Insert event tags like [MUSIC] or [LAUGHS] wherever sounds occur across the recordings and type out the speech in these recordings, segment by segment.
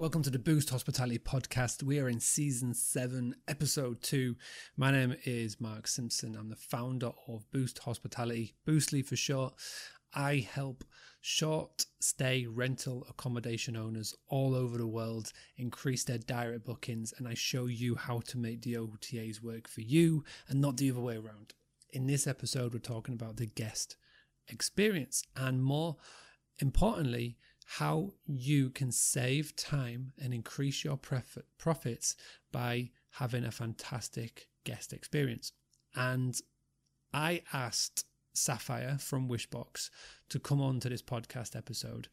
Welcome to the Boost Hospitality Podcast. We are in season seven, episode two. My name is Mark Simpson. I'm the founder of Boost Hospitality, Boostly for short. I help short stay rental accommodation owners all over the world increase their direct bookings, and I show you how to make the OTAs work for you and not the other way around. In this episode, we're talking about the guest experience and more importantly, how you can save time and increase your profits by having a fantastic guest experience. And I asked Sapphire from Wishbox to come on to this podcast episode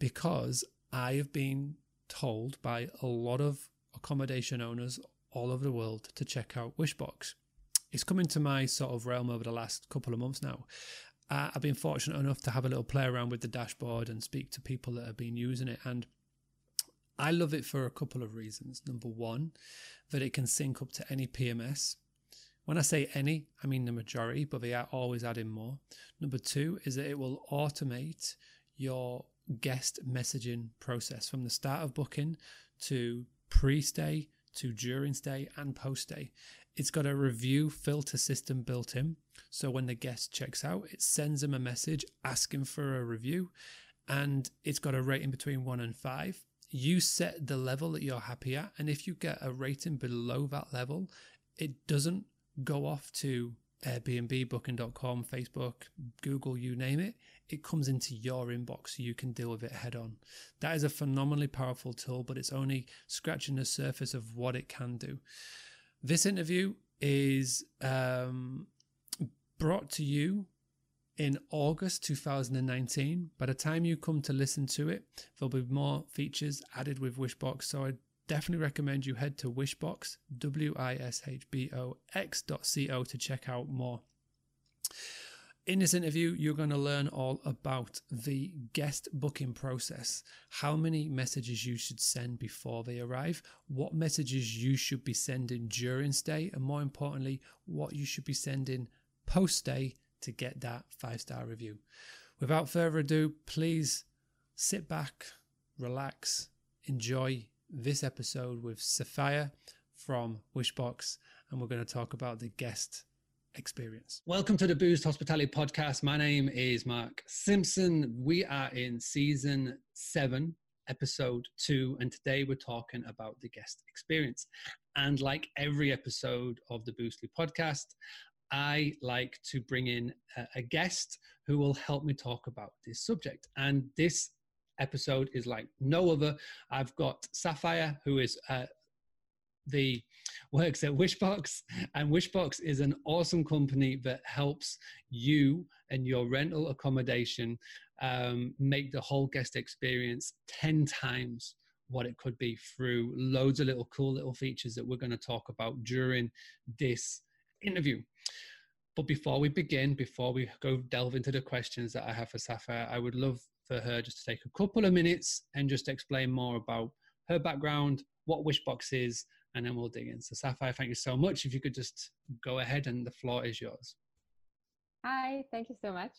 because I have been told by a lot of accommodation owners all over the world to check out Wishbox. It's come into my sort of realm over the last couple of months now uh, I've been fortunate enough to have a little play around with the dashboard and speak to people that have been using it. And I love it for a couple of reasons. Number one, that it can sync up to any PMS. When I say any, I mean the majority, but they are always adding more. Number two is that it will automate your guest messaging process from the start of booking to pre stay to during stay and post stay. It's got a review filter system built in. So when the guest checks out, it sends them a message asking for a review and it's got a rating between one and five. You set the level that you're happy at. And if you get a rating below that level, it doesn't go off to Airbnb, Booking.com, Facebook, Google, you name it. It comes into your inbox so you can deal with it head on. That is a phenomenally powerful tool, but it's only scratching the surface of what it can do. This interview is um, brought to you in August 2019. By the time you come to listen to it, there'll be more features added with Wishbox. So I definitely recommend you head to Wishbox, W I S H B O X dot C O to check out more. In this interview, you're going to learn all about the guest booking process, how many messages you should send before they arrive, what messages you should be sending during stay, and more importantly, what you should be sending post stay to get that five star review. Without further ado, please sit back, relax, enjoy this episode with Sophia from Wishbox, and we're going to talk about the guest experience. Welcome to the Boost Hospitality Podcast. My name is Mark Simpson. We are in season seven, episode two, and today we're talking about the guest experience. And like every episode of the Boostly podcast, I like to bring in a, a guest who will help me talk about this subject. And this episode is like no other. I've got Sapphire, who is uh, the works at Wishbox, and Wishbox is an awesome company that helps you and your rental accommodation um, make the whole guest experience 10 times what it could be through loads of little cool little features that we're going to talk about during this interview. But before we begin, before we go delve into the questions that I have for Sapphire, I would love for her just to take a couple of minutes and just explain more about her background, what Wishbox is, and then we'll dig in. So, Sapphire, thank you so much. If you could just go ahead and the floor is yours. Hi, thank you so much.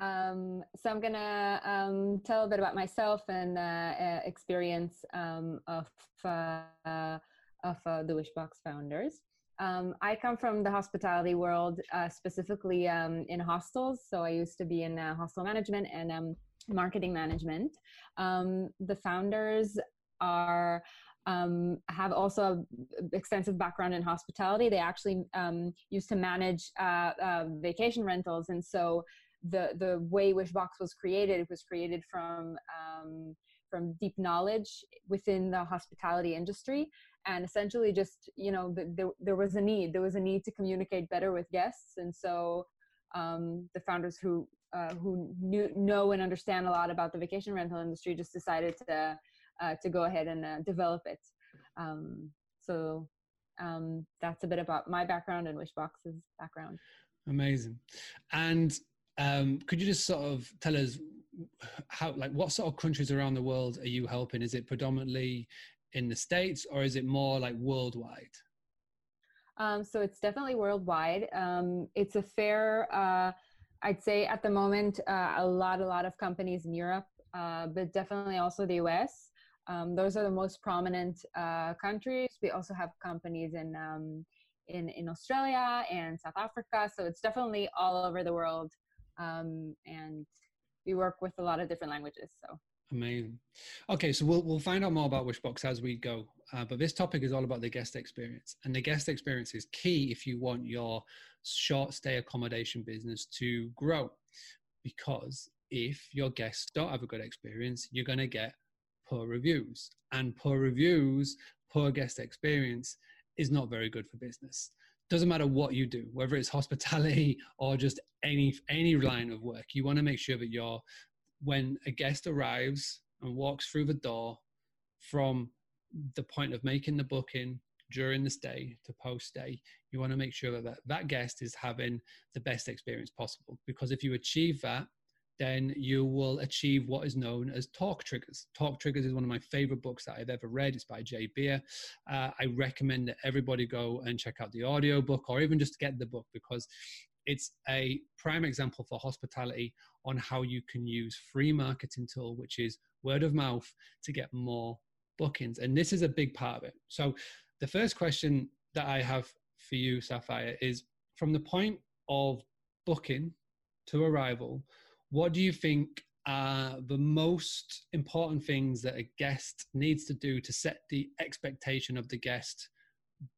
Um, so I'm gonna um, tell a bit about myself and uh, uh, experience um, of uh, of uh, the Wishbox founders. Um, I come from the hospitality world, uh, specifically um, in hostels. So I used to be in uh, hostel management and um, marketing management. the founders are um, have also extensive background in hospitality. They actually um, used to manage uh, uh, vacation rentals, and so the the way Wishbox was created it was created from um, from deep knowledge within the hospitality industry, and essentially just you know the, the, there was a need. There was a need to communicate better with guests, and so um, the founders who uh, who knew, know and understand a lot about the vacation rental industry just decided to uh, to go ahead and uh, develop it. Um, so um, that's a bit about my background and Wishbox's background. Amazing. And um, could you just sort of tell us how, like, what sort of countries around the world are you helping? Is it predominantly in the States or is it more like worldwide? Um, so it's definitely worldwide. Um, it's a fair, uh, I'd say at the moment, uh, a lot, a lot of companies in Europe, uh, but definitely also the US. Um, those are the most prominent uh, countries. We also have companies in, um, in, in Australia and South Africa. So it's definitely all over the world. Um, and we work with a lot of different languages. So Amazing. Okay, so we'll we'll find out more about Wishbox as we go. Uh, but this topic is all about the guest experience, and the guest experience is key if you want your short stay accommodation business to grow. Because if your guests don't have a good experience, you're going to get poor reviews, and poor reviews, poor guest experience is not very good for business. Doesn't matter what you do, whether it's [LAUGHS] hospitality or just any any line of work. You want to make sure that your when a guest arrives and walks through the door from the point of making the booking during the stay to post stay, you want to make sure that that guest is having the best experience possible. Because if you achieve that, then you will achieve what is known as talk triggers. Talk triggers is one of my favorite books that I've ever read. It's by Jay Baer. Uh, I recommend that everybody go and check out the audio book or even just get the book because it's a prime example for hospitality on how you can use free marketing tool, which is word of mouth to get more bookings. And this is a big part of it. So the first question that I have for you, Sapphire, is from the point of booking to arrival, what do you think are the most important things that a guest needs to do to set the expectation of the guest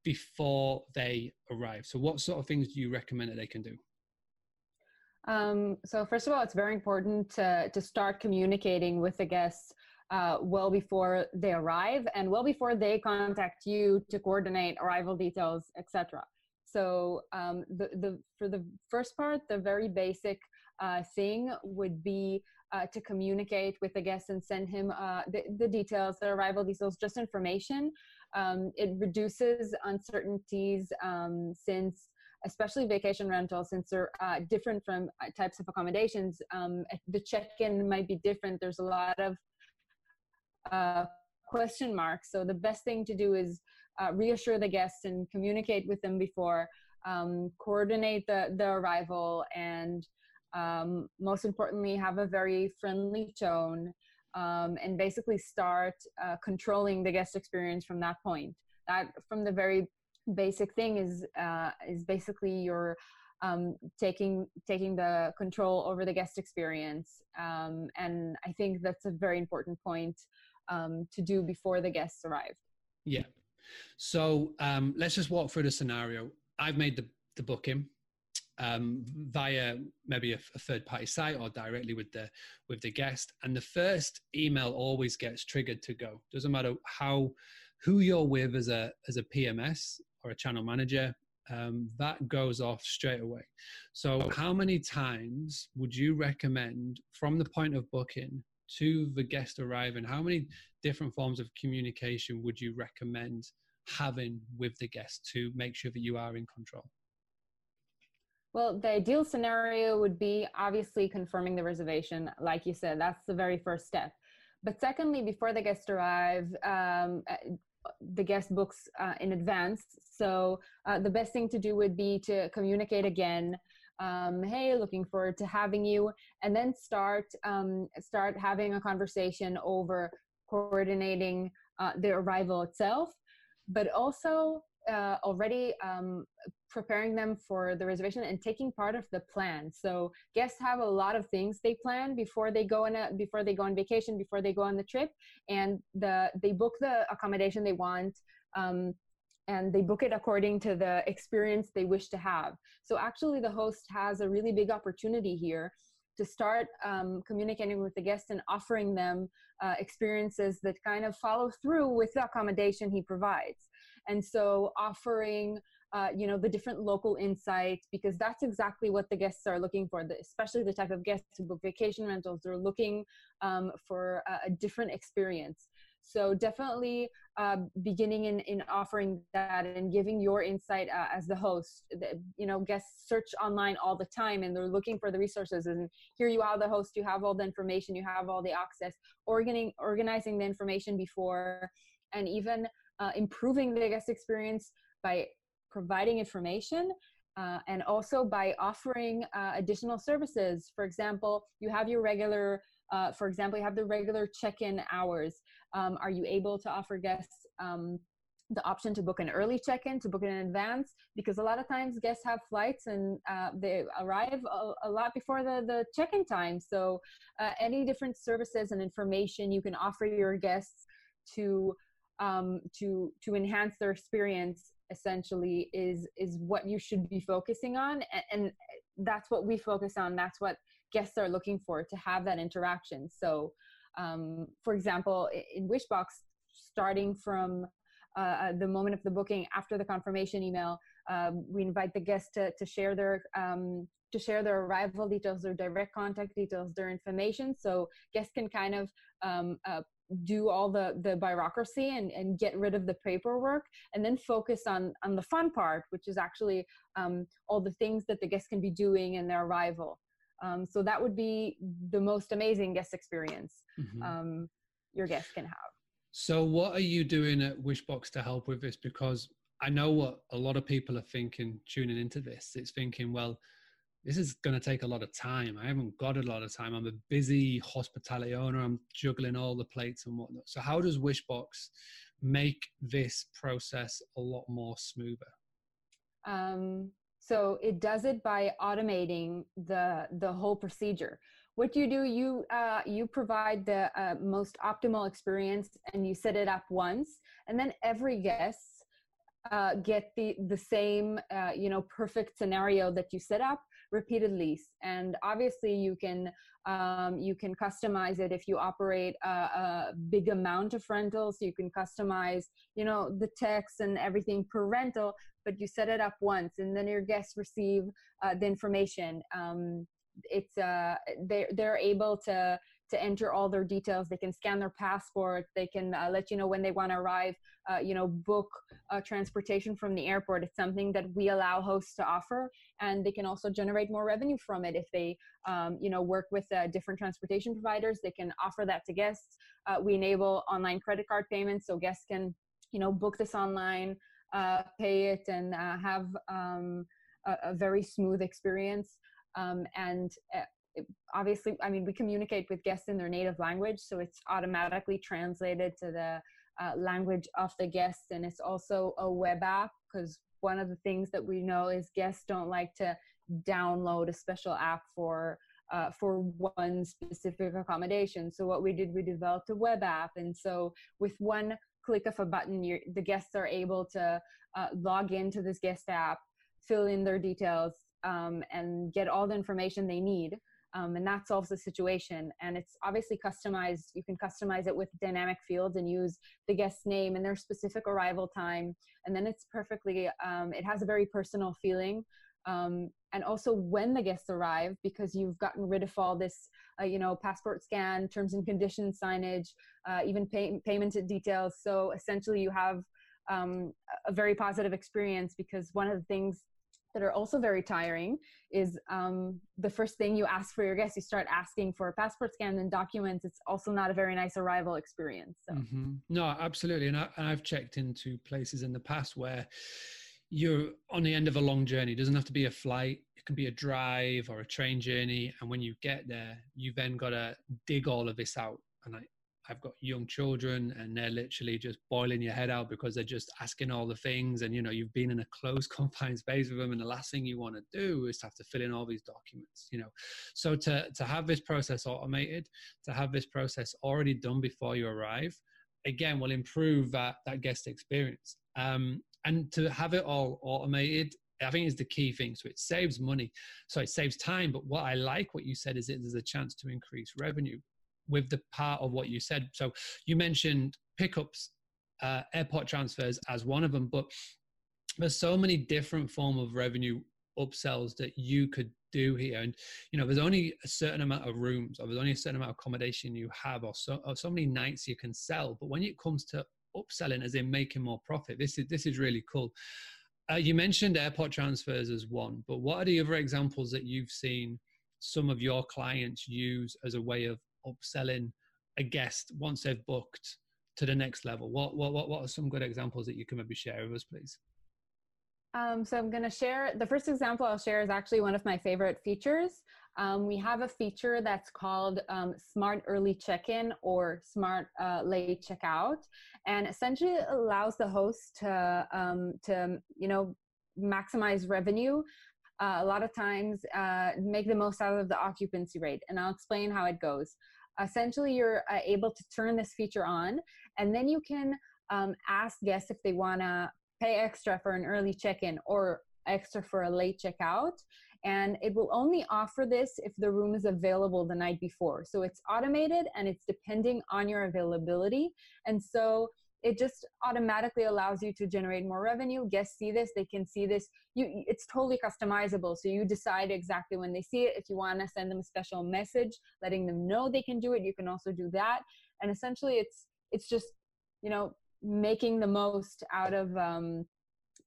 before they arrive. So, what sort of things do you recommend that they can do? Um, so, first of all, it's very important to, to start communicating with the guests uh, well before they arrive and well before they contact you to coordinate arrival details, etc. So, um, the, the, for the first part, the very basic uh, thing would be uh, to communicate with the guest and send him uh, the, the, details, the arrival details, just information. Um, it reduces uncertainties um, since especially vacation rentals since they're uh, different from uh, types of accommodations. Um, the check-in might be different. There's a lot of uh, question marks. So the best thing to do is reassure the guests and communicate with them before um, coordinate the, the arrival and um, most importantly have a very friendly tone um, and basically start uh, controlling the guest experience from that point. That from the very basic thing is uh, is basically your um, taking taking the control over the guest experience, um, and I think that's a very important point um, to do before the guests arrive. Yeah. So um, let's just walk through the scenario. I've made the the booking um, via maybe a, a, third party site or directly with the with the guest. And the first email always gets triggered to go. Doesn't matter how who you're with as a as a pms or a channel manager um, that goes off straight away. So how many times would you recommend from the point of booking to the guest arriving how many different forms of communication would you recommend having with the guest to make sure that you are in control well, the ideal scenario would be obviously confirming the reservation. Like you said, that's the very first step. But secondly, before the guests arrive, um, uh, the guest books uh, in advance. So uh, the best thing to do would be to communicate again. Um, hey, looking forward to having you, and then start um, start having a conversation over coordinating uh, the arrival itself, but also uh, already um, preparing them for the reservation and taking part of the plan. So guests have a lot of things they plan before they go on a, before they go on vacation, before they go on the trip, and the they book the accommodation they want. Um, and they book it according to the experience they wish to have. So actually, the host has a really big opportunity here to start um, communicating with the guests and offering them uh, experiences that kind of follow through with the accommodation he provides. And so offering uh, you know the different local insights because that's exactly what the guests are looking for the, especially the type of guests who book vacation rentals they're looking um, for a, a, different experience. So definitely uh, beginning in, in offering that and giving your insight uh, as the host the, you know guests search online all the time and they're looking for the resources and here you are the host you have all the information you have all the access organizing organizing the information before and even uh, improving the guest experience by providing information uh, and also by offering uh, additional services. For example, you have your regular uh, for example, you have the regular check-in hours. Um, are you able to offer guests um, the option to book an early check-in to book it in advance because a lot of times guests have flights and uh, they arrive a, a, lot before the, the check-in time so uh, any different services and information you can offer your guests to um, to to enhance their experience essentially is is what you should be focusing on. And, and that's what we focus on. That's what guests are looking for to have that interaction. So um, for example in wishbox starting from uh, uh, the moment of the booking after the confirmation email um, we invite the guests to, to share their um, to share their arrival details their direct contact details their information. So guests can kind of um, uh, do all the the bureaucracy and, and get rid of the paperwork and then focus on on the fun part which is actually um, all the things that the guests can be doing in their arrival um, so that would be the most amazing guest experience mm-hmm. um, your guests can have so, what are you doing at Wishbox to help with this? Because I know what a lot of people are thinking tuning into this. It's thinking, well, this is going to take a lot of time. I haven't got a lot of time. I'm a busy hospitality owner. I'm juggling all the plates and whatnot. So, how does Wishbox make this process a lot more smoother? Um, so it does it by automating the the whole procedure what you do you uh, you provide the uh, most optimal experience and you set it up once and then every guest uh, get the the same uh, you know perfect scenario that you set up repeatedly and obviously you can um, you can customize it if you operate a, a, big amount of rentals. You can customize you know the text and everything per rental but you set it up once and then your guests receive uh, the information. Um, it's uh they they're able to to enter all their details. They can scan their passport. They can uh, let you know when they want to arrive uh, you know book uh, transportation from the airport. It's something that we allow hosts to offer and they can also generate more revenue from it. If they um, you know work with uh, different transportation providers they can offer that to guests. Uh, we enable online credit card payments so guests can you know book this online uh, pay it and have um, a, a very smooth experience. Um, and obviously i mean we communicate with guests in their native language so it's automatically translated to the uh, language of the guests and it's also a web app because one of the things that we know is guests don't like to download a special app for uh, for one specific accommodation so what we did we developed a web app and so with one click of a button the guests are able to uh, log into this guest app fill in their details um, and get all the information they need. Um, and that solves the situation. And it's obviously customized. You can customize it with dynamic fields and use the guest's name and their specific arrival time. And then it's perfectly, um, it has a very personal feeling. Um, and also when the guests arrive, because you've gotten rid of all this, uh, you know, passport scan, terms and conditions signage, uh, even pay- payment details. So essentially, you have um, a very positive experience because one of the things that are also very tiring is um, the first thing you ask for your guests you start asking for a passport scan and documents. It's also not a very nice arrival experience so. Mm-hmm. no absolutely. And, I, i've checked into places in the past where you're on the end of a long journey. It doesn't have to be a flight. It can be a drive or a train journey. And when you get there you've then got to dig all of this out. And I, I've got young children and they're literally just boiling your head out because they're just asking all the things. And, you know, you've been in a close [LAUGHS] confined space with them. And the last thing you want to do is to have to fill in all these documents, you know. So to, to have this process automated, to have this process already done before you arrive, again, will improve that, that guest experience. Um, and to have it all automated I think is the key thing. So it saves money. So it saves time. But what I like what you said is it there's a chance to increase revenue with the part of what you said. So you mentioned pickups, uh, airport transfers as one of them, but there's so many different form of revenue upsells that you could do here. And you know there's only a certain amount of rooms or there's only a certain amount of accommodation you have or so, or so many nights you can sell. But when it comes to upselling as in making more profit this is this is really cool. Uh, you mentioned airport transfers as one but what are the other examples that you've seen some of your clients use as a way of upselling a guest once they've booked to the next level? What what what, are some good examples that you can maybe share with us, please? Um, so I'm going to share the first example I'll share is actually one of my favorite features. um, we have a feature that's called um, Smart Early Check-in or Smart uh, Late Checkout, and essentially allows the host to um, to you know maximize revenue. Uh, a lot of times, uh, make the most out of the occupancy rate, and I'll explain how it goes. Essentially, you're uh, able to turn this feature on, and then you can um, ask guests if they want to pay extra for an early check-in or extra for a late checkout and it will only offer this if the room is available the night before so it's automated and it's depending on your availability and so it just automatically allows you to generate more revenue. Guests see this they can see this. You it's totally customizable. So you decide exactly when they see it. If you want to send them a special message letting them know they can do it you can also do that. And essentially it's it's just you know making the most out of um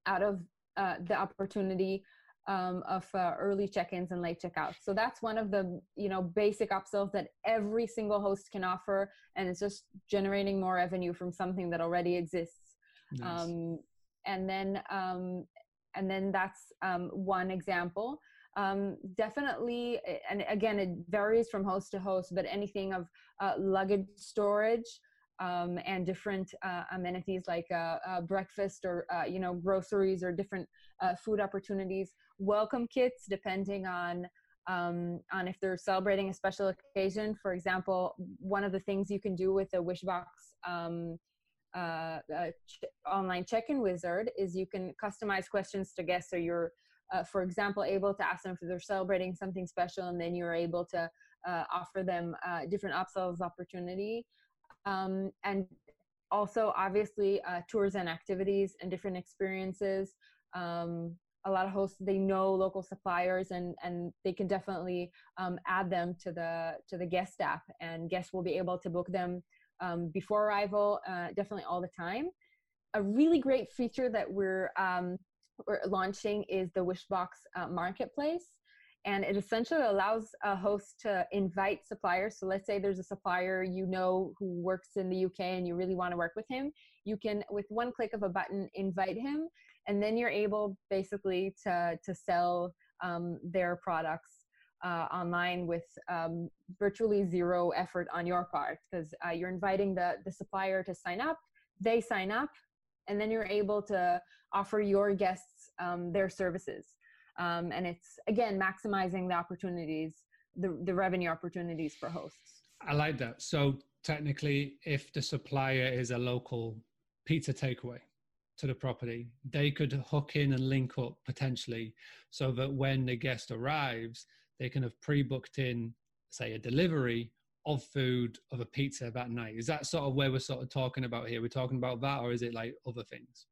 out of uh, the opportunity um, of uh, early check-ins and late checkouts. So that's one of the you know basic upsells that every single host can offer, and it's just generating more revenue from something that already exists. Nice. Um, and then um, and then that's um, one example. Um, definitely, and again, it varies from host to host, but anything of uh, luggage storage um, and different uh, amenities like uh, uh, breakfast or uh, you know groceries or different uh, food opportunities. Welcome kits depending on um, on if they're celebrating a special occasion. For example one of the things you can do with the wishbox um, uh, ch- online check-in wizard is you can customize questions to guests. So you're for example able to ask them if they're celebrating something special and then you're able to offer them different upsells opportunity um, and also obviously uh, tours and activities and different experiences. Um, a lot of hosts they know local suppliers and and they can definitely um, add them to the to the guest app and guests will be able to book them um, before arrival uh, definitely all the time. A really great feature that we're um, we're launching is the wishbox uh, marketplace and it essentially allows a host to invite suppliers. So let's say there's a supplier you know who works in the uk and you really want to work with him. You can with one click of a button invite him and then you're able basically to to sell um, their products uh, online with um, virtually zero effort on your part. Because uh, you're inviting the the supplier to sign up they sign up and then you're able to offer your guests um, their services um, and it's again maximizing the opportunities the, the revenue opportunities for hosts. I like that. So technically if the supplier is a local pizza takeaway to the property they could hook in and link up potentially so that when the guest arrives they can have pre-booked in say a delivery of food of a pizza that night. Is that sort of where we're sort of talking about here? We're talking about that or is it like other things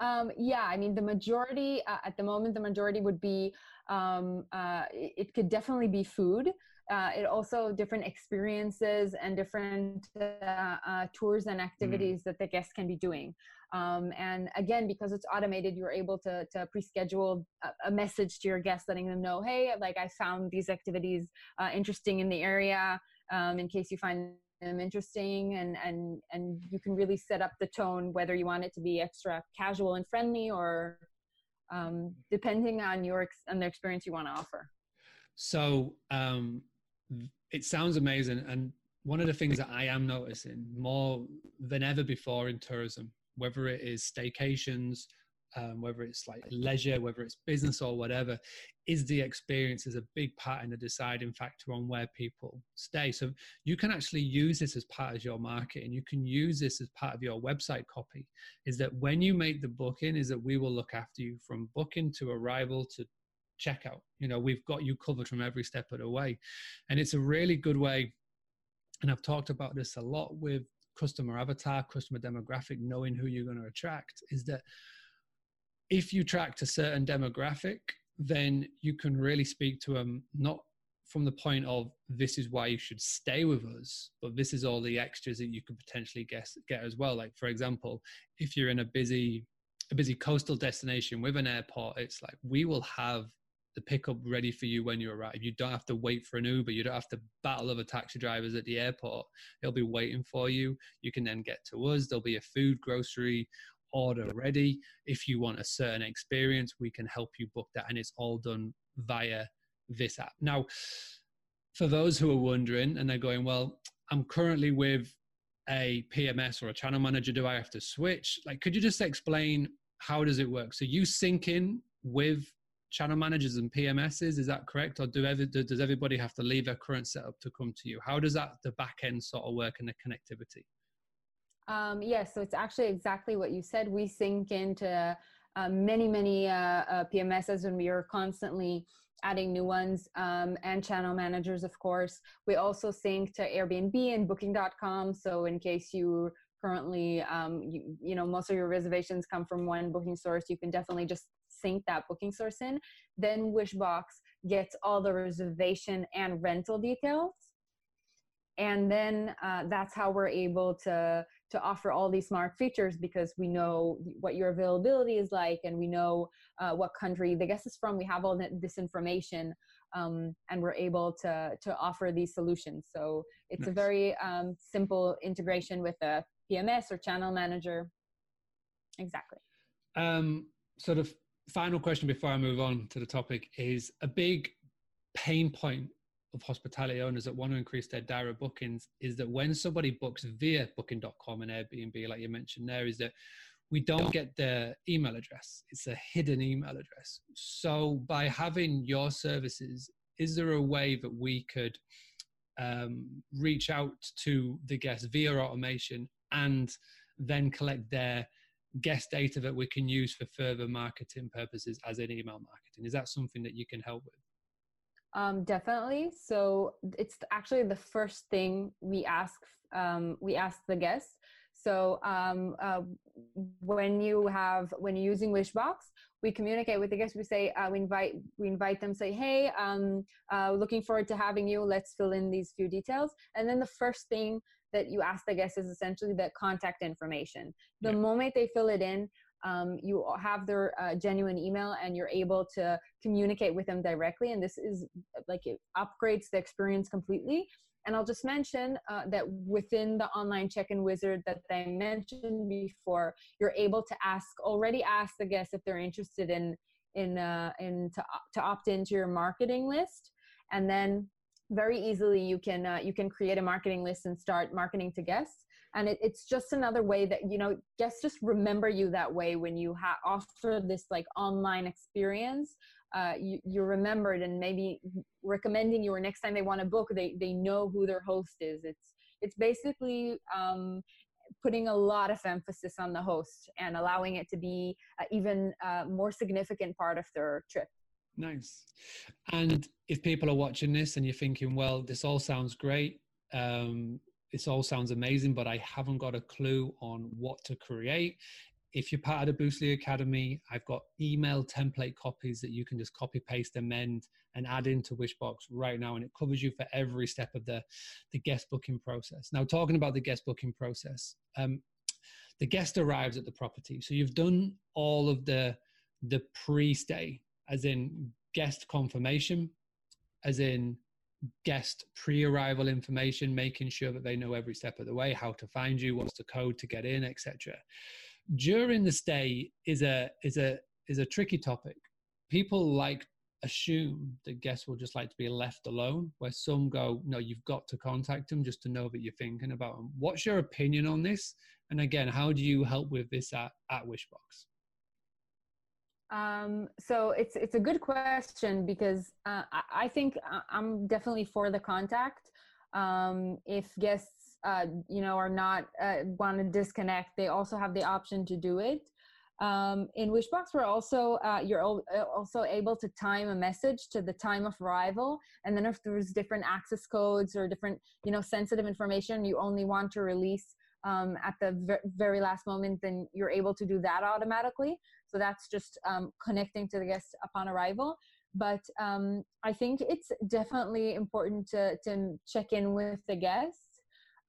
um, yeah, I mean, the majority uh, at the moment, the majority would be, um, uh, it could definitely be food. Uh, it also different experiences and different uh, uh, tours and mm. activities mm. that the guests can be doing. Um, and again, because it's automated, you're able to, to pre-schedule a, a, message to your guests, letting them know, hey, like I found these activities uh, interesting in the area. Um, in case you find them interesting and and and you can really set up the tone whether you want it to be extra casual and friendly or um, depending on your on the experience you want to offer. So um, it sounds amazing and one of the things that i am noticing more than ever before in tourism whether it is staycations um, whether it's like leisure, whether it's business or whatever, is the experience is a big part and a deciding factor on where people stay. So you can actually use this as part of your marketing. You can use this as part of your website copy. Is that when you make the booking, is that we will look after you from booking to arrival to checkout. You know, we've got you covered from every step of the way. And it's a really good way. And I've talked about this a lot with customer avatar, customer demographic, knowing who you're going to attract, is that if you track a certain demographic, then you can really speak to them not from the point of this is why you should stay with us, but this is all the extras that you could potentially get, get as well. Like for example, if you're in a busy a busy coastal destination with an airport, it's like we will have the pickup ready for you when you arrive. You don't have to wait for an Uber. You don't have to battle other taxi drivers at the airport. They'll be waiting for you. You can then get to us. There'll be a food, grocery, order ready. If you want a certain experience, we can help you book that, and it's all done via this app. Now, for those who are wondering and they're going, well, I'm currently with a PMS or a channel manager. Do I have to switch? Like, could you just explain how does it work? So you sync in with channel managers and PMSs. Is that correct, or do ever, does everybody have to leave their current setup to come to you? How does that the back end sort of work and the connectivity? Um, yes, yeah, so it's actually exactly what you said. We sync into uh, many, many uh, uh, PMSs, and we are constantly adding new ones um, and channel managers, of course. We also sync to Airbnb and Booking.com. So in case you currently, um, you, you know, most of your reservations come from one booking source, you can definitely just sync that booking source in. Then Wishbox gets all the reservation and rental details. And then uh, that's how we're able to to offer all these smart features because we know what your availability is like and we know uh, what country the guest is from. We have all this information um, and we're able to to offer these solutions. So it's nice. a very um, simple integration with a PMS or channel manager. Exactly. Um, sort of final question before I move on to the topic is a big pain point of hospitality owners that want to increase their direct bookings is that when somebody books via booking.com and Airbnb, like you mentioned there, is that we don't get their email address. It's a hidden email address. So by having your services, is there a way that we could um, reach out to the guests via automation and then collect their guest data that we can use for further marketing purposes as in email marketing? Is that something that you can help with? Um, definitely. So it's actually the first thing we ask. Um, we ask the guests. So um, uh, when you have when you're using Wishbox, we communicate with the guests. We say uh, we invite we invite them. Say, hey, um, uh, looking forward to having you. Let's fill in these few details. And then the first thing that you ask the guest is essentially the contact information. The yeah. moment they fill it in, um, you have their uh, genuine email and you're able to communicate with them directly. And this is like it upgrades the experience completely. And i'll just mention uh, that within the online check-in wizard that i mentioned before you're able to ask already ask the guests if they're interested in in uh, in to, to opt into your marketing list. And then very easily you can uh, you can create a marketing list and start marketing to guests and it, it's just another way that you know guests just remember you that way when you ha- offer this like online experience. Uh, you, you're remembered and maybe recommending you or next time they want to book they, they know who their host is. It's it's basically um, putting a lot of emphasis on the host and allowing it to be uh, even uh, more significant part of their trip. Nice. And if people are watching this and you're thinking well this all sounds great um, this all sounds amazing, but I haven't got a clue on what to create. If you're part of the Boostly Academy, I've got email template copies that you can just copy, paste, amend, and add into Wishbox right now. And it covers you for every step of the, the guest booking process. Now, talking about the guest booking process, um, the guest arrives at the property. So you've done all of the, the pre stay, as in guest confirmation, as in guest pre-arrival information, making sure that they know every step of the way, how to find you, what's the code to get in, etc. During the stay is a is a is a tricky topic. People like assume that guests will just like to be left alone, where some go, no, you've got to contact them just to know that you're thinking about them. What's your opinion on this? And again, how do you help with this at, at Wishbox? Um, so it's it's a good question because uh, I, I, think I'm definitely for the contact. Um, if guests, uh, you know, are not uh, want to disconnect, they also have the option to do it. Um, in Wishbox, we're also uh, you're uh, also able to time a message to the time of arrival, and then if there's different access codes or different you know sensitive information you only want to release um, at the very last moment, then you're able to do that automatically. So that's just um, connecting to the guest upon arrival. But um, I think it's definitely important to, to check in with the guests,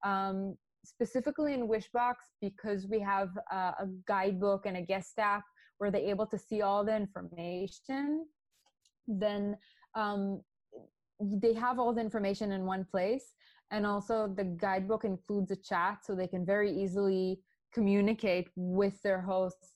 um, specifically in Wishbox, because we have uh, a guidebook and a guest app where they're able to see all the information. Then um, they have all the information in one place and also the guidebook includes a chat so they can very easily communicate with their hosts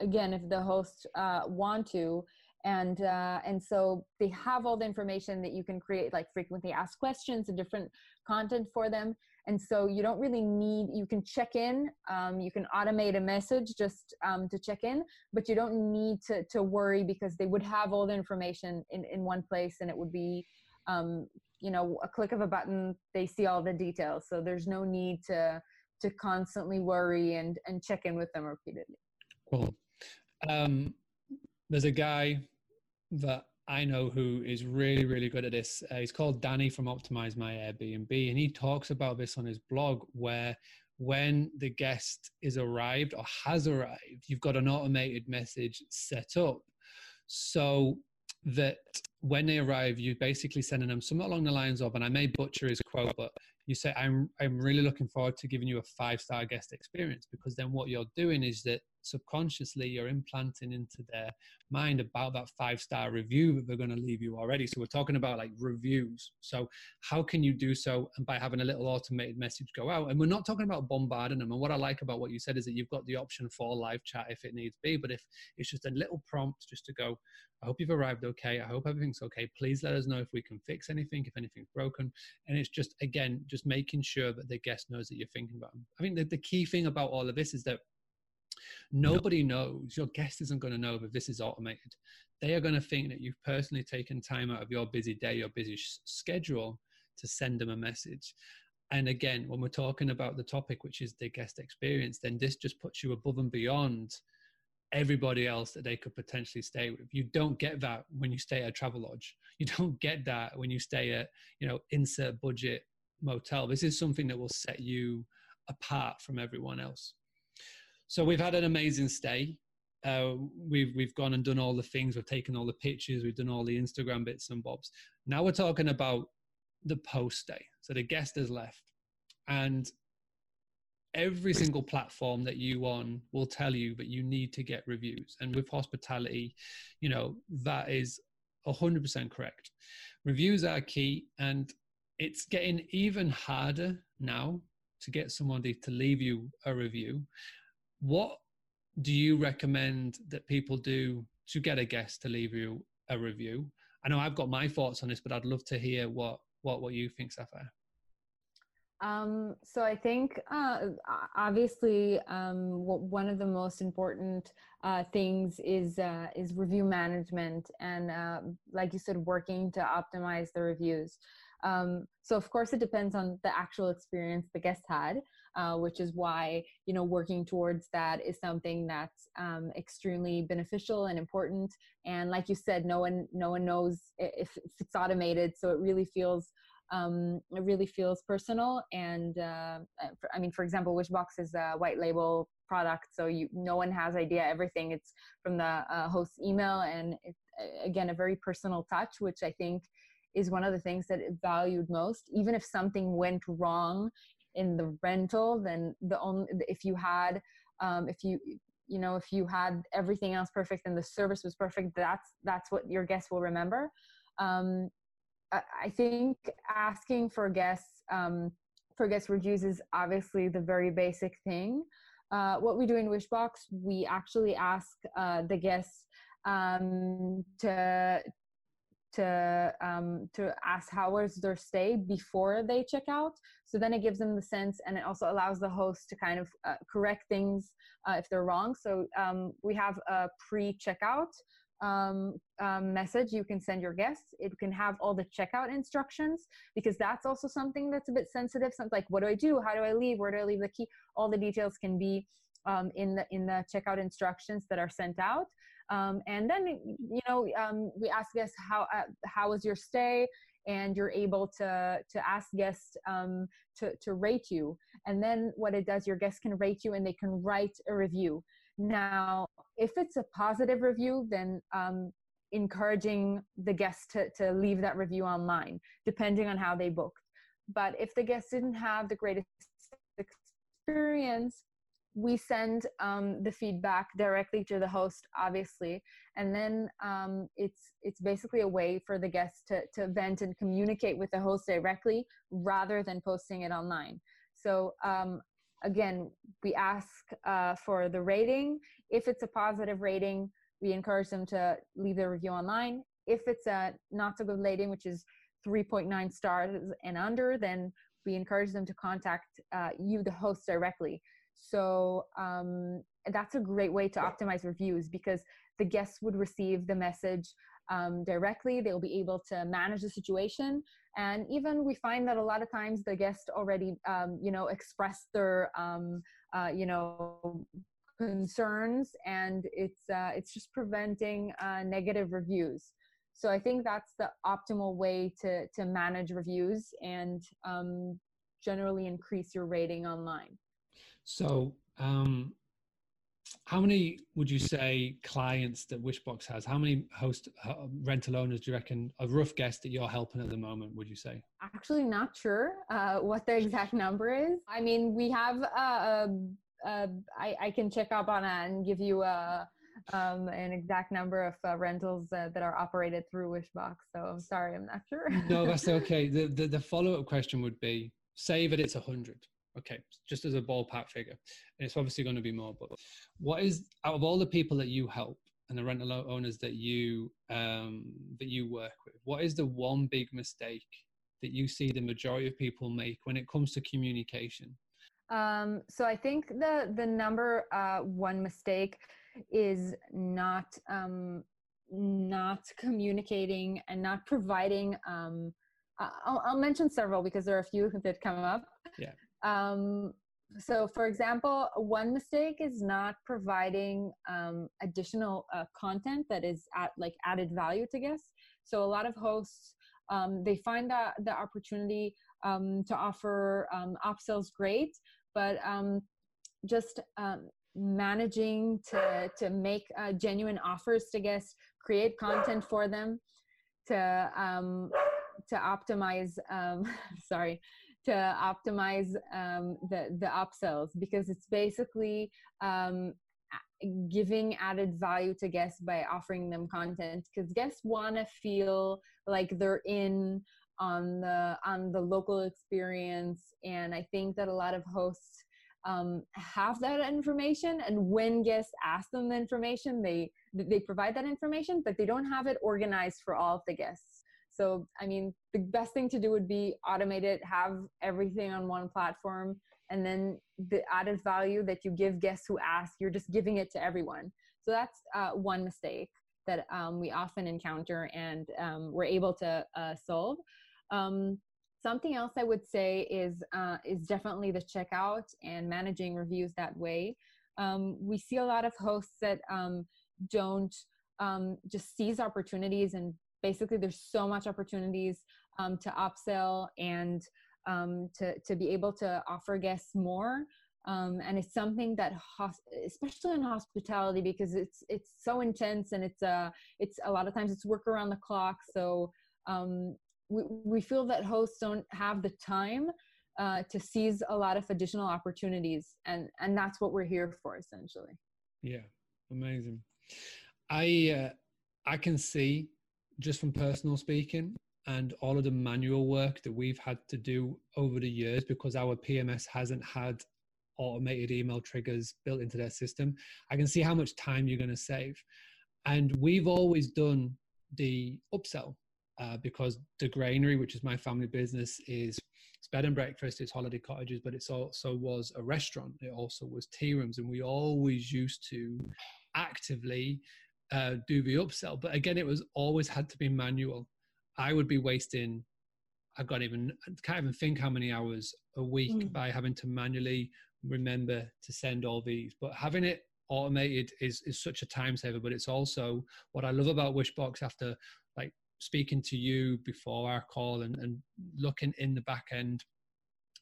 again if the hosts uh, want to. And uh, and so they have all the information that you can create like frequently asked questions and different content for them. And so you don't really need you can check in um, you can automate a message just um, to check in but you don't need to, to worry because they would have all the information in, in one place and it would be um, you know a click of a button they see all the details. So there's no need to to constantly worry and and check in with them repeatedly. Cool. Um, there's a guy that I know who is really, really good at this. Uh, he's called Danny from Optimize My Airbnb, and he talks about this on his blog where when the guest is arrived or has arrived, you've got an automated message set up. So that when they arrive, you're basically sending them something along the lines of, and I may butcher his quote, but you say, I'm, I'm really looking forward to giving you a five star guest experience because then what you're doing is that subconsciously you're implanting into their mind about that five star review that they're going to leave you already. So we're talking about like reviews. So how can you do so? And by having a little automated message go out. And we're not talking about bombarding them. And what I like about what you said is that you've got the option for live chat if it needs be. But if it's just a little prompt just to go, I hope you've arrived okay. I hope everything's okay. Please let us know if we can fix anything, if anything's broken. And it's just, again, just making sure that the guest knows that you're thinking about them. I think the key thing about all of this is that Nobody knows, your guest isn't going to know that this is automated. They are going to think that you've personally taken time out of your busy day, your busy sh- schedule to send them a message. And again, when we're talking about the topic, which is the guest experience, then this just puts you above and beyond everybody else that they could potentially stay with. You don't get that when you stay at a Travelodge. [LAUGHS] You don't get that when you stay at, you know, insert budget motel. This is something that will set you apart from everyone else. So we've had an amazing stay. Uh, we've we've gone and done all the things. We've taken all the pictures. We've done all the Instagram bits and bobs. Now we're talking about the post day. So the guest has left, and every single platform that you on will tell you that you need to get reviews. And with hospitality, you know that is hundred percent correct. Reviews are key, and it's getting even harder now to get somebody to leave you a review what do you recommend that people do to get a guest to leave you a review? I know I've got my thoughts on this, but I'd love to hear what what what you think, Sapphire. Um, so I think uh, obviously um, one of the most important uh, things is uh, is review management and uh, like you said, working to optimize the reviews. Um, so of course it depends on the actual experience the guest had uh, which is why you know working towards that is something that's um, extremely beneficial and important. And like you said no one no one knows if, if it's automated. So it really feels um, it really feels personal. And uh, uh i mean for example wishbox is a white label product so you no one has idea everything. It's from the uh, host's email and again a very personal touch which i think is one of the things that it valued most. Even if something went wrong in the rental then the only if you had um, if you you know if you had everything else perfect and the service was perfect that's that's what your guests will remember. Um, I, I think asking for guests um, for guest reviews is obviously the very basic thing. Uh, what we do in wishbox we actually ask uh, the guests um, to to um, to ask how was their stay before they check out. So then it gives them the sense, and it also allows the host to kind of uh, correct things uh, if they're wrong. So um, we have a pre-checkout um, um, message you can send your guests. It can have all the checkout instructions because that's also something that's a bit sensitive. Something like, what do I do? How do I leave? Where do I leave the key? All the details can be um, in the in the checkout instructions that are sent out. Um, and then, you know, um, we ask guests how uh, how was your stay, and you're able to to ask guests um, to to rate you. And then what it does, your guests can rate you, and they can write a review. Now, if it's a positive review, then um, encouraging the guests to, to leave that review online, depending on how they booked. But if the guest didn't have the greatest experience, we send um, the feedback directly to the host obviously and then um, it's it's basically a way for the guests to, to vent and communicate with the host directly rather than posting it online so um, again we ask uh, for the rating if it's a positive rating we encourage them to leave their review online. If it's a not so good rating, which is 3.9 stars and under, then we encourage them to contact uh, you, the host, directly. So um, that's a great way to optimize reviews because the guests would receive the message um, directly. They'll be able to manage the situation. And even we find that a lot of times the guest already, um, you know, express their, um, uh, you know, concerns and it's, uh, it's just preventing uh, negative reviews. So I think that's the optimal way to, to manage reviews and um, generally increase your rating online. So um, how many would you say clients that Wishbox has? How many host uh, rental owners do you reckon? A rough guess that you're helping at the moment, would you say? Actually, not sure uh, what the exact number is. I mean, we have. Uh, uh, I, I can check up on it and give you a. Um, an exact number of uh, rentals uh, that are operated through Wishbox. So I'm sorry, I'm not sure. no, that's okay. [LAUGHS] The, the, the follow up question would be: say that it's a hundred okay just as a ballpark figure and it's obviously going to be more but what is out of all the people that you help and the rental owners that you um, that you work with what is the one big mistake that you see the majority of people make when it comes to communication um, so i think the the number uh, one mistake is not um, not communicating and not providing um, I'll, I'll, mention several because there are a few that come up. Yeah. Um, so, for example, one mistake is not providing um, additional uh, content that is at like added value to guests. So, a lot of hosts um, they find that the opportunity um, to offer um, upsells great, but um, just um, managing to to make uh, genuine offers to guests, create content for them, to um, to optimize. Um, [LAUGHS] sorry, to optimize um, the the upsells because it's basically um, giving added value to guests by offering them content. Because guests want to feel like they're in on the on the local experience. And i think that a lot of hosts um, have that information. And when guests ask them the information they they provide that information but they don't have it organized for all of the guests so, I mean, the best thing to do would be automate it, have everything on one platform, and then the added value that you give guests who ask, you're just giving it to everyone. So that's uh, one mistake that um, we often encounter and um, we're able to uh, solve. Um, something else I would say is uh, is definitely the checkout and managing reviews that way. Um, we see a lot of hosts that um, don't um, just seize opportunities and basically there's so much opportunities um, to upsell and um, to, to be able to offer guests more. Um, and it's something that especially in hospitality because it's it's so intense and it's uh it's a lot of times it's work around the clock. So um, we, we feel that hosts don't have the time uh, to seize a lot of additional opportunities. And and that's what we're here for essentially. Yeah. Amazing. I uh, i can see just from personal speaking and all of the manual work that we've had to do over the years because our PMS hasn't had automated email triggers built into their system, I can see how much time you're going to save. And we've always done the upsell uh, because the granary, which is my family business, is bed and breakfast, it's holiday cottages, but it also was a restaurant. It also was tea rooms, and we always used to actively uh, do the upsell. But again, it was always had to be manual. I would be wasting, I can't even, can't even think how many hours a week mm. by having to manually remember to send all these. But having it automated is, is such a time saver. But it's also what I love about Wishbox after like speaking to you before our call and, and looking in the back end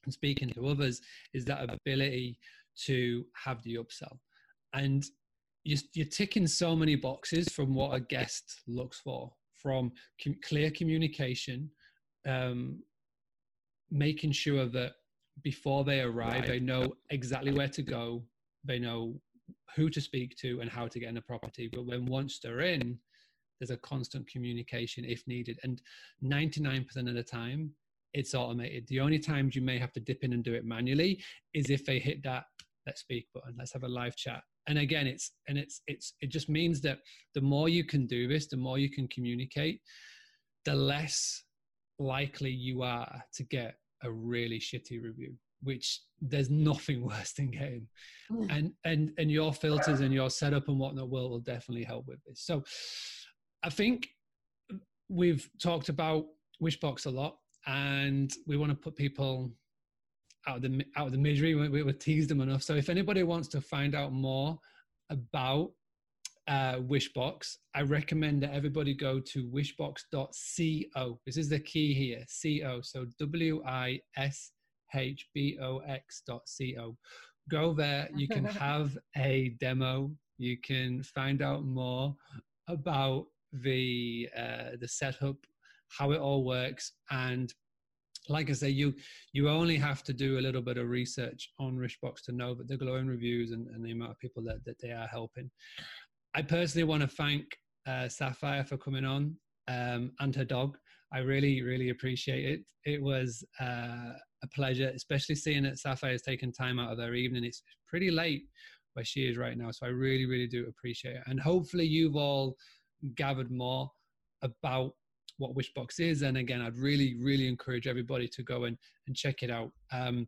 and speaking to others is that ability to have the upsell. And you're ticking so many boxes from what a guest looks for from com- clear communication um, making sure that before they arrive right. they know exactly where to go they know who to speak to and how to get in the property. But when once they're in there's a constant communication if needed. And 99% of the time it's automated. The only times you may have to dip in and do it manually is if they hit that let's speak button. Let's have a live chat and again it's and it's it's it just means that the more you can do this the more you can communicate the less likely you are to get a really shitty review which there's nothing [LAUGHS] worse than getting mm. and and and your filters and your setup and whatnot will will definitely help with this so i think we've talked about wishbox a lot and we want to put people out of the out of the misery. We, we, we teased them enough. So if anybody wants to find out more about uh, Wishbox, I recommend that everybody go to wishbox.co. This is the key here, co. So W I S H B O X dot co. Go there. You can [LAUGHS] have a demo. You can find out more about the uh, the setup, how it all works, and like I say, you you only have to do a little bit of research on Wishbox to know that the glowing reviews and, and the amount of people that, that they are helping. I personally want to thank uh, Sapphire for coming on um, and her dog. I really, really appreciate it. It was uh, a pleasure, especially seeing that Sapphire has taken time out of her evening. It's pretty late where she is right now, so I really, really do appreciate it. And hopefully, you've all gathered more about what Wishbox is. And again, I'd really, really encourage everybody to go and, and check it out. Um,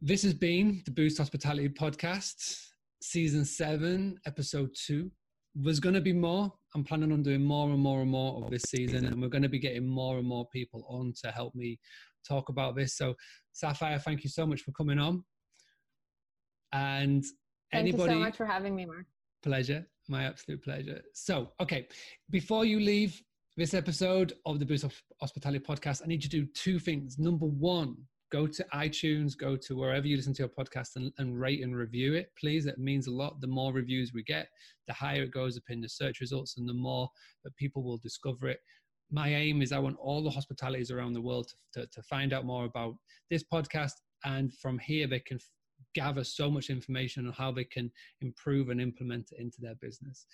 this has been the Boost Hospitality Podcast, season seven, episode two. There's going to be more. I'm planning on doing more and more and more of this season, and we're going to be getting more and more people on to help me talk about this. So, Sapphire, thank you so much for coming on. And thank anybody, you so much for having me, Mark. Pleasure, my absolute pleasure. So, okay, before you leave, this episode of the Boost of Hospitality Podcast, I need you to do two things. Number one, go to iTunes, go to wherever you listen to your podcast and, and, rate and review it, please. It means a lot. The more reviews we get, the higher it goes up in the search results and the more that people will discover it. My aim is I want all the hospitalities around the world to, to, to find out more about this podcast. And from here, they can gather so much information on how they can improve and implement it into their business.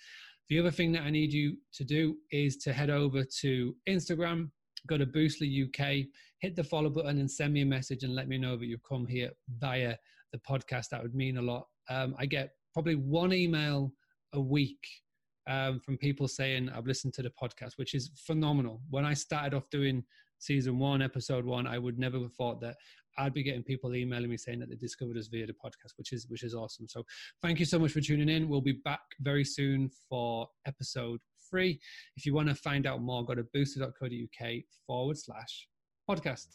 The other thing that I need you to do is to head over to Instagram, go to Boostly UK, hit the follow button, and send me a message and let me know that you've come here via the podcast. That would mean a lot. Um, I get probably one email a week um, from people saying I've listened to the podcast, which is phenomenal. When I started off doing season one, episode one, I would never have thought that I'd be getting people emailing me saying that they discovered us via the podcast, which is which is awesome. So thank you so much for tuning in. We'll be back very soon for episode three. If you want to find out more, go to boostly.co.uk forward slash podcast.